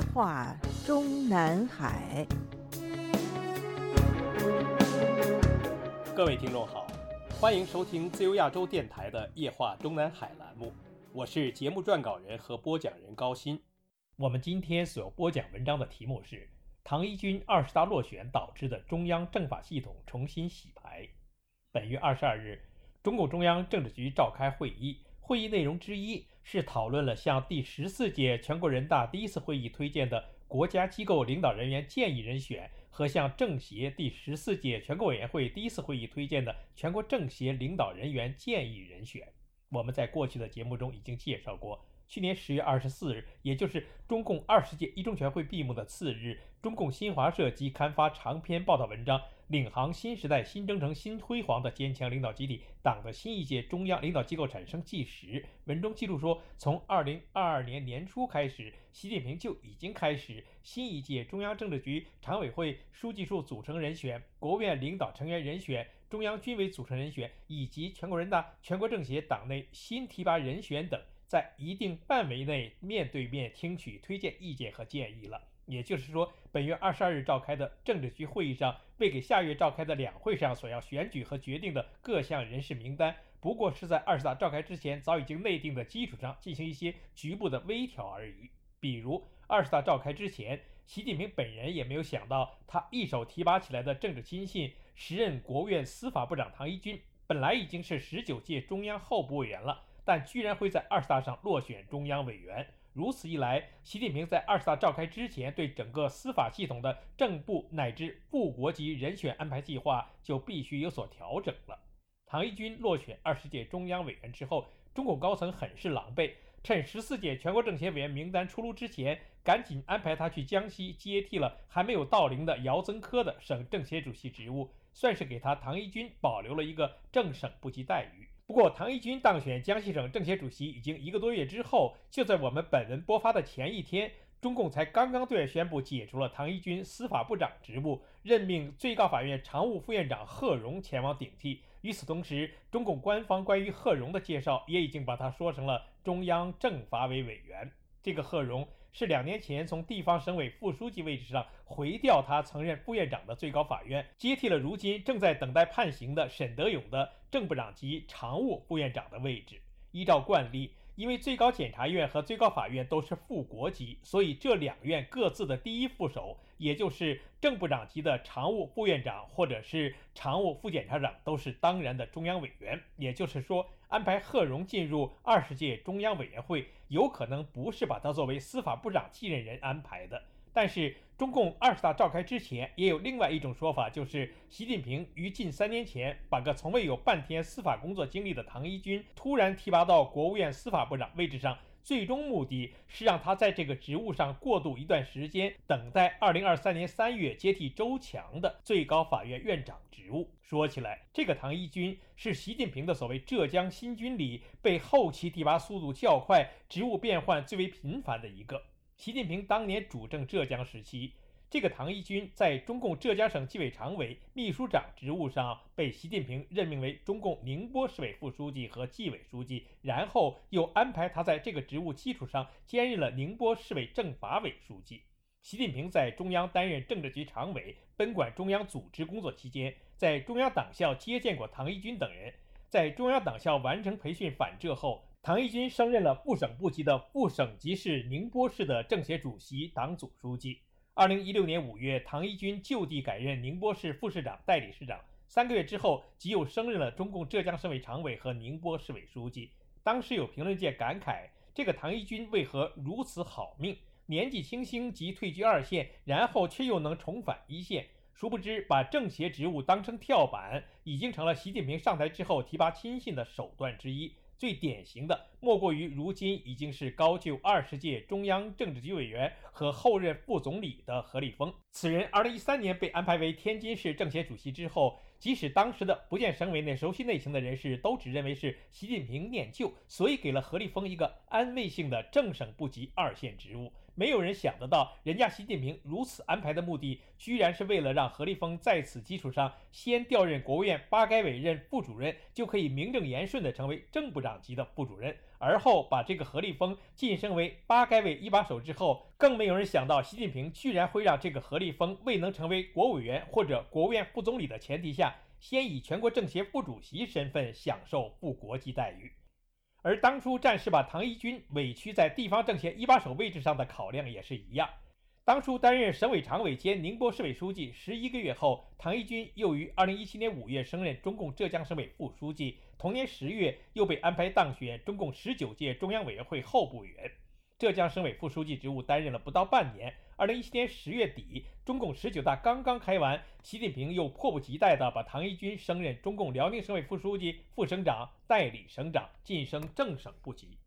夜话中南海。各位听众好，欢迎收听自由亚洲电台的《夜话中南海》栏目，我是节目撰稿人和播讲人高鑫。我们今天所播讲文章的题目是唐一军二十大落选导致的中央政法系统重新洗牌。本月二十二日，中共中央政治局召开会议，会议内容之一是讨论了向第十四届全国人大第一次会议推荐的国家机构领导人员建议人选和向政协第十四届全国委员会第一次会议推荐的全国政协领导人员建议人选。我们在过去的节目中已经介绍过。去年十月二十四日，也就是中共二十届一中全会闭幕的次日，中共新华社即刊发长篇报道文章，领航新时代新征程新辉煌的坚强领导集体，党的新一届中央领导机构产生纪实。文中记录说，从二零二二年年初开始，习近平就已经开始新一届中央政治局常委会书记处组成人选、国务院领导成员人选、中央军委组成人选以及全国人大、全国政协党内新提拔人选等。在一定范围内面对面听取推荐意见和建议了。也就是说，本月二十二日召开的政治局会议上，未给下月召开的两会上所要选举和决定的各项人事名单，不过是在二十大召开之前早已经内定的基础上进行一些局部的微调而已。比如，二十大召开之前，习近平本人也没有想到，他一手提拔起来的政治亲信、时任国务院司法部长唐一军，本来已经是十九届中央候补委员了。但居然会在二十大上落选中央委员，如此一来，习近平在二十大召开之前对整个司法系统的正部乃至副国级人选安排计划就必须有所调整了。唐一军落选二十届中央委员之后，中共高层很是狼狈，趁十四届全国政协委员名单出炉之前，赶紧安排他去江西接替了还没有到龄的姚增科的省政协主席职务，算是给他唐一军保留了一个正省部级待遇。不过，唐一军当选江西省政协主席已经一个多月之后，就在我们本文播发的前一天，中共才刚刚对外宣布解除了唐一军司法部长职务，任命最高法院常务副院长贺荣前往顶替。与此同时，中共官方关于贺荣的介绍也已经把他说成了中央政法委委员。这个贺荣。是两年前从地方省委副书记位置上回调，他曾任副院长的最高法院，接替了如今正在等待判刑的沈德勇的正部长级常务副院长的位置。依照惯例，因为最高检察院和最高法院都是副国级，所以这两院各自的第一副手，也就是正部长级的常务副院长或者是常务副检察长，都是当然的中央委员。也就是说。安排贺荣进入二十届中央委员会，有可能不是把他作为司法部长继任人安排的。但是，中共二十大召开之前，也有另外一种说法，就是习近平于近三年前把个从未有半天司法工作经历的唐一军突然提拔到国务院司法部长位置上。最终目的是让他在这个职务上过渡一段时间，等待二零二三年三月接替周强的最高法院院长职务。说起来，这个唐一军是习近平的所谓“浙江新军”里被后期提拔速度较快、职务变换最为频繁的一个。习近平当年主政浙江时期。这个唐一军在中共浙江省纪委常委、秘书长职务上被习近平任命为中共宁波市委副书记和纪委书记，然后又安排他在这个职务基础上兼任了宁波市委政法委书记。习近平在中央担任政治局常委，分管中央组织工作期间，在中央党校接见过唐一军等人。在中央党校完成培训返浙后，唐一军升任了部省部级的副省级市宁波市的政协主席、党组书记。二零一六年五月，唐一军就地改任宁波市副市长、代理市长。三个月之后，即又升任了中共浙江省委常委和宁波市委书记。当时有评论界感慨：这个唐一军为何如此好命？年纪轻轻即退居二线，然后却又能重返一线。殊不知，把政协职务当成跳板，已经成了习近平上台之后提拔亲信的手段之一。最典型的莫过于如今已经是高就二十届中央政治局委员和后任副总理的何立峰。此人二零一三年被安排为天津市政协主席之后，即使当时的福建省委内熟悉内情的人士都只认为是习近平念旧，所以给了何立峰一个安慰性的正省部级二线职务。没有人想得到，人家习近平如此安排的目的，居然是为了让何立峰在此基础上先调任国务院八改委任副主任，就可以名正言顺地成为正部长级的副主任，而后把这个何立峰晋升为八改委一把手之后，更没有人想到，习近平居然会让这个何立峰未能成为国委员或者国务院副总理的前提下，先以全国政协副主席身份享受副国级待遇。而当初战士把唐一军委屈在地方政协一把手位置上的考量也是一样。当初担任省委常委兼宁波市委书记十一个月后，唐一军又于二零一七年五月升任中共浙江省委副书记，同年十月又被安排当选中共十九届中央委员会候补委员。浙江省委副书记职务担任了不到半年。二零一七年十月底，中共十九大刚刚开完，习近平又迫不及待地把唐一军升任中共辽宁省委副书记、副省长、代理省长，晋升正省部级。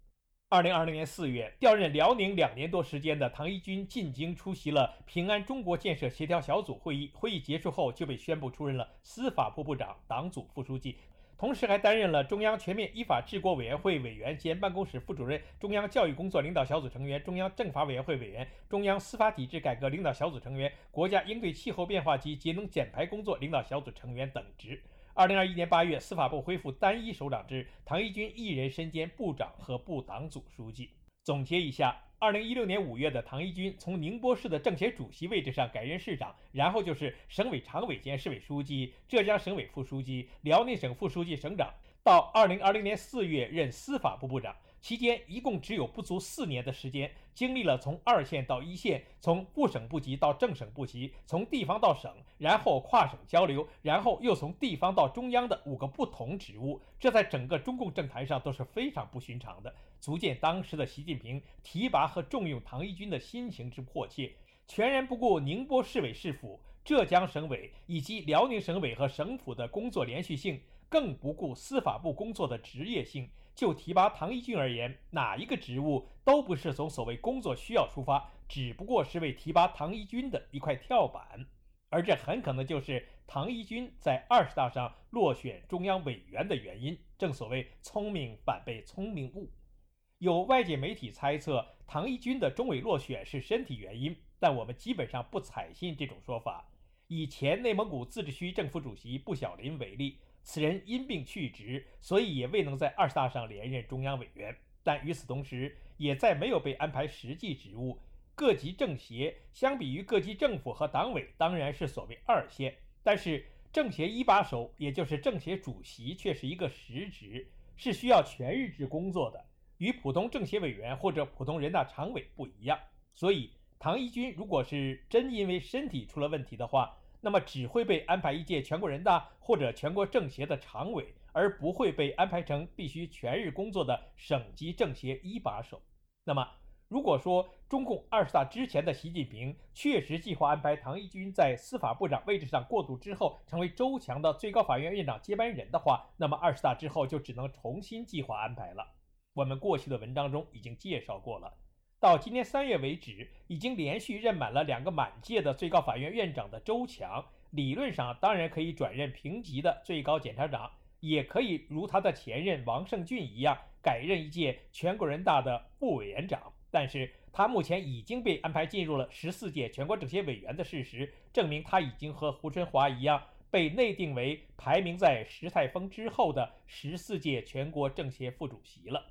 二零二零年四月，调任辽宁两年多时间的唐一军进京出席了平安中国建设协调小组会议，会议结束后就被宣布出任了司法部部长、党组副书记。同时还担任了中央全面依法治国委员会委员兼办公室副主任、中央教育工作领导小组成员、中央政法委员会委员、中央司法体制改革领导小组成员、国家应对气候变化及节能减排工作领导小组成员等职。二零二一年八月，司法部恢复单一首长制，唐一军一人身兼部长和部党组书记。总结一下。二零一六年五月的唐一军从宁波市的政协主席位置上改任市长，然后就是省委常委兼市委书记、浙江省委副书记、辽宁省副书记、省长，到二零二零年四月任司法部部长。期间一共只有不足四年的时间，经历了从二线到一线，从部省部级到正省部级，从地方到省，然后跨省交流，然后又从地方到中央的五个不同职务，这在整个中共政坛上都是非常不寻常的，足见当时的习近平提拔和重用唐一军的心情之迫切，全然不顾宁波市委市府、浙江省委以及辽宁省委和省府的工作连续性，更不顾司法部工作的职业性。就提拔唐一军而言，哪一个职务都不是从所谓工作需要出发，只不过是为提拔唐一军的一块跳板，而这很可能就是唐一军在二十大上落选中央委员的原因。正所谓聪明反被聪明误，有外界媒体猜测唐一军的中委落选是身体原因，但我们基本上不采信这种说法。以前内蒙古自治区政府主席布小林为例。此人因病去职，所以也未能在二十大上连任中央委员。但与此同时，也再没有被安排实际职务。各级政协相比于各级政府和党委，当然是所谓二线。但是政协一把手，也就是政协主席，却是一个实职，是需要全日制工作的，与普通政协委员或者普通人大常委不一样。所以，唐一军如果是真因为身体出了问题的话，那么只会被安排一届全国人大或者全国政协的常委，而不会被安排成必须全日工作的省级政协一把手。那么，如果说中共二十大之前的习近平确实计划安排唐一军在司法部长位置上过渡之后成为周强的最高法院院长接班人的话，那么二十大之后就只能重新计划安排了。我们过去的文章中已经介绍过了。到今年三月为止，已经连续任满了两个满届的最高法院院长的周强，理论上当然可以转任平级的最高检察长，也可以如他的前任王胜俊一样改任一届全国人大的副委员长。但是他目前已经被安排进入了十四届全国政协委员的事实，证明他已经和胡春华一样被内定为排名在石泰峰之后的十四届全国政协副主席了。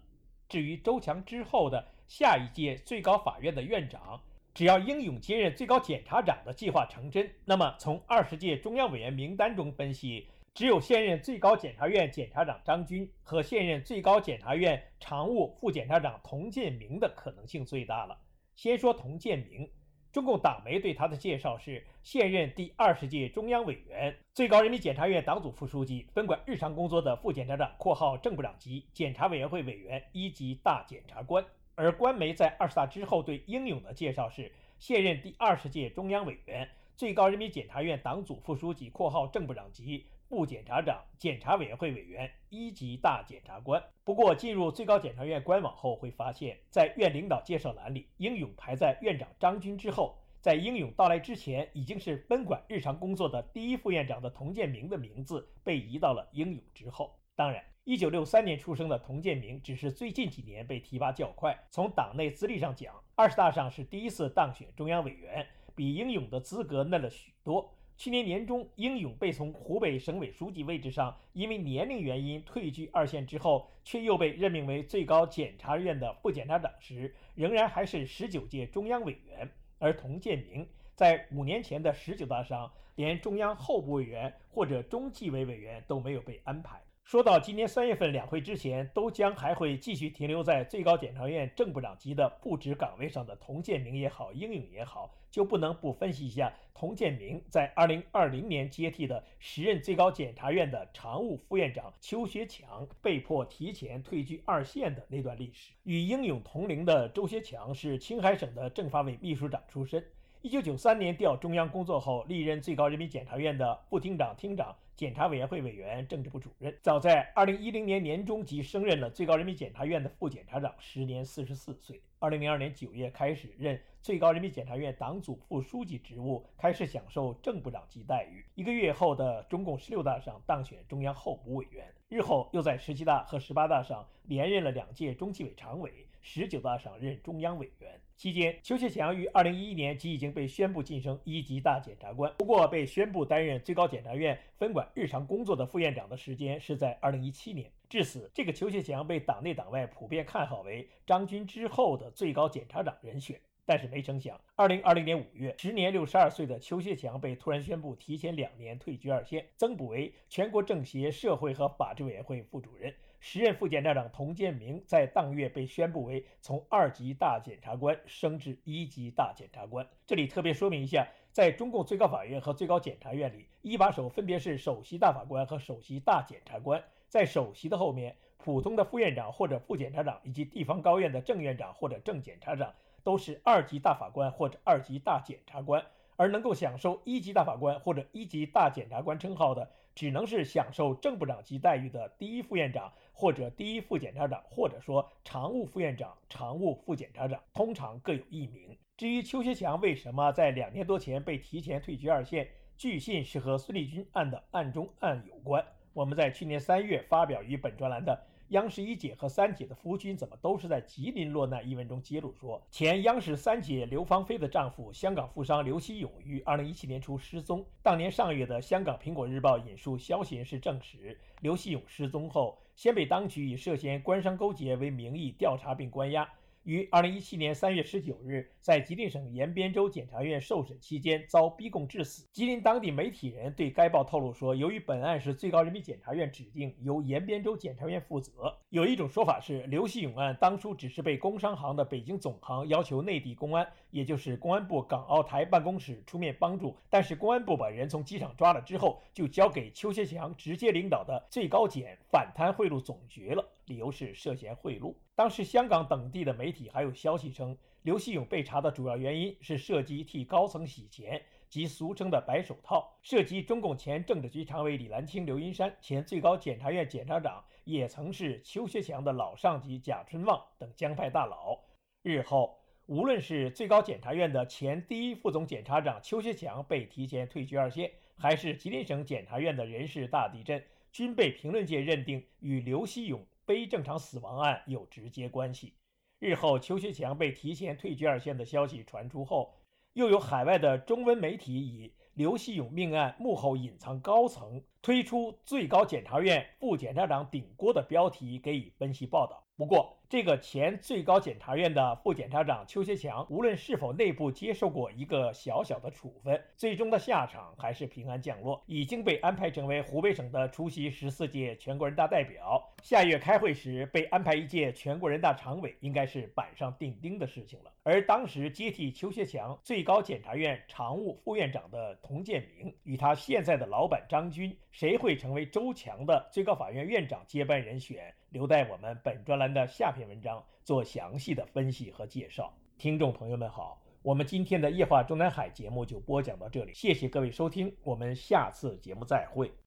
至于周强之后的，下一届最高法院的院长，只要英勇接任最高检察长的计划成真，那么从二十届中央委员名单中分析，只有现任最高检察院检察长张军和现任最高检察院常务副检察长童建明的可能性最大了。先说童建明，中共党媒对他的介绍是现任第二十届中央委员、最高人民检察院党组副书记，分管日常工作的副检察长（括号正部长级）、检察委员会委员、一级大检察官。而官媒在二十大之后对英勇的介绍是：现任第二十届中央委员、最高人民检察院党组副书记（括号正部长级）、副检察长、检察委员会委员、一级大检察官。不过，进入最高检察院官网后会发现，在院领导介绍栏里，英勇排在院长张军之后。在英勇到来之前，已经是分管日常工作的第一副院长的童建明的名字被移到了英勇之后。当然，一九六三年出生的童建明，只是最近几年被提拔较快。从党内资历上讲，二十大上是第一次当选中央委员，比英勇的资格嫩了许多。去年年中，英勇被从湖北省委书记位置上因为年龄原因退居二线之后，却又被任命为最高检察院的副检察长时，仍然还是十九届中央委员。而童建明在五年前的十九大上，连中央候补委员或者中纪委委员都没有被安排。说到今年三月份两会之前都将还会继续停留在最高检察院正部长级的布置岗位上的童建明也好，英勇也好，就不能不分析一下童建明在二零二零年接替的时任最高检察院的常务副院长邱学强被迫提前退居二线的那段历史。与英勇同龄的周学强是青海省的政法委秘书长出身，一九九三年调中央工作后，历任最高人民检察院的副厅长、厅长。检察委员会委员、政治部主任，早在二零一零年年中即升任了最高人民检察院的副检察长，时年四十四岁。二零零二年九月开始任最高人民检察院党组副书记职务，开始享受正部长级待遇。一个月后的中共十六大上当选中央候补委员，日后又在十七大和十八大上连任了两届中纪委常委，十九大上任中央委员。期间，邱学强于二零一一年即已经被宣布晋升一级大检察官，不过被宣布担任最高检察院分管日常工作的副院长的时间是在二零一七年。至此，这个邱学强被党内党外普遍看好为张军之后的最高检察长人选。但是没成想，二零二零年五月，时年六十二岁的邱学强被突然宣布提前两年退居二线，增补为全国政协社会和法制委员会副主任。时任副检察长童建明在当月被宣布为从二级大检察官升至一级大检察官。这里特别说明一下，在中共最高法院和最高检察院里，一把手分别是首席大法官和首席大检察官。在首席的后面，普通的副院长或者副检察长，以及地方高院的正院长或者正检察长，都是二级大法官或者二级大检察官。而能够享受一级大法官或者一级大检察官称号的，只能是享受正部长级待遇的第一副院长。或者第一副检察长，或者说常务副院长、常务副检察长，通常各有一名。至于邱学强为什么在两年多前被提前退居二线，据信是和孙立军案的案中案有关。我们在去年三月发表于本专栏的。央视一姐和三姐的夫君怎么都是在吉林落难？一文中揭露说，前央视三姐刘芳菲的丈夫香港富商刘希勇于二零一七年初失踪。当年上月的香港苹果日报引述消息人士证实，刘希勇失踪后，先被当局以涉嫌官商勾结为名义调查并关押。于二零一七年三月十九日，在吉林省延边州检察院受审期间遭逼供致死。吉林当地媒体人对该报透露说，由于本案是最高人民检察院指定，由延边州检察院负责。有一种说法是，刘希勇案当初只是被工商行的北京总行要求内地公安，也就是公安部港澳台办公室出面帮助，但是公安部把人从机场抓了之后，就交给邱学强直接领导的最高检反贪贿赂总局了。理由是涉嫌贿赂。当时香港等地的媒体还有消息称，刘希勇被查的主要原因是涉及替高层洗钱，即俗称的“白手套”，涉及中共前政治局常委李兰清、刘云山，前最高检察院检察长，也曾是邱学强的老上级贾春旺等江派大佬。日后，无论是最高检察院的前第一副总检察长邱学强被提前退居二线，还是吉林省检察院的人事大地震，均被评论界认定与刘希勇。非正常死亡案有直接关系。日后邱学强被提前退居二线的消息传出后，又有海外的中文媒体以“刘希勇命案幕后隐藏高层，推出最高检察院副检察长顶锅”的标题给予分析报道。不过，这个前最高检察院的副检察长邱学强，无论是否内部接受过一个小小的处分，最终的下场还是平安降落，已经被安排成为湖北省的出席十四届全国人大代表。下月开会时被安排一届全国人大常委，应该是板上钉钉的事情了。而当时接替邱学强最高检察院常务副院长的童建明，与他现在的老板张军，谁会成为周强的最高法院院长接班人选？留待我们本专栏的下篇文章做详细的分析和介绍。听众朋友们好，我们今天的夜话中南海节目就播讲到这里，谢谢各位收听，我们下次节目再会。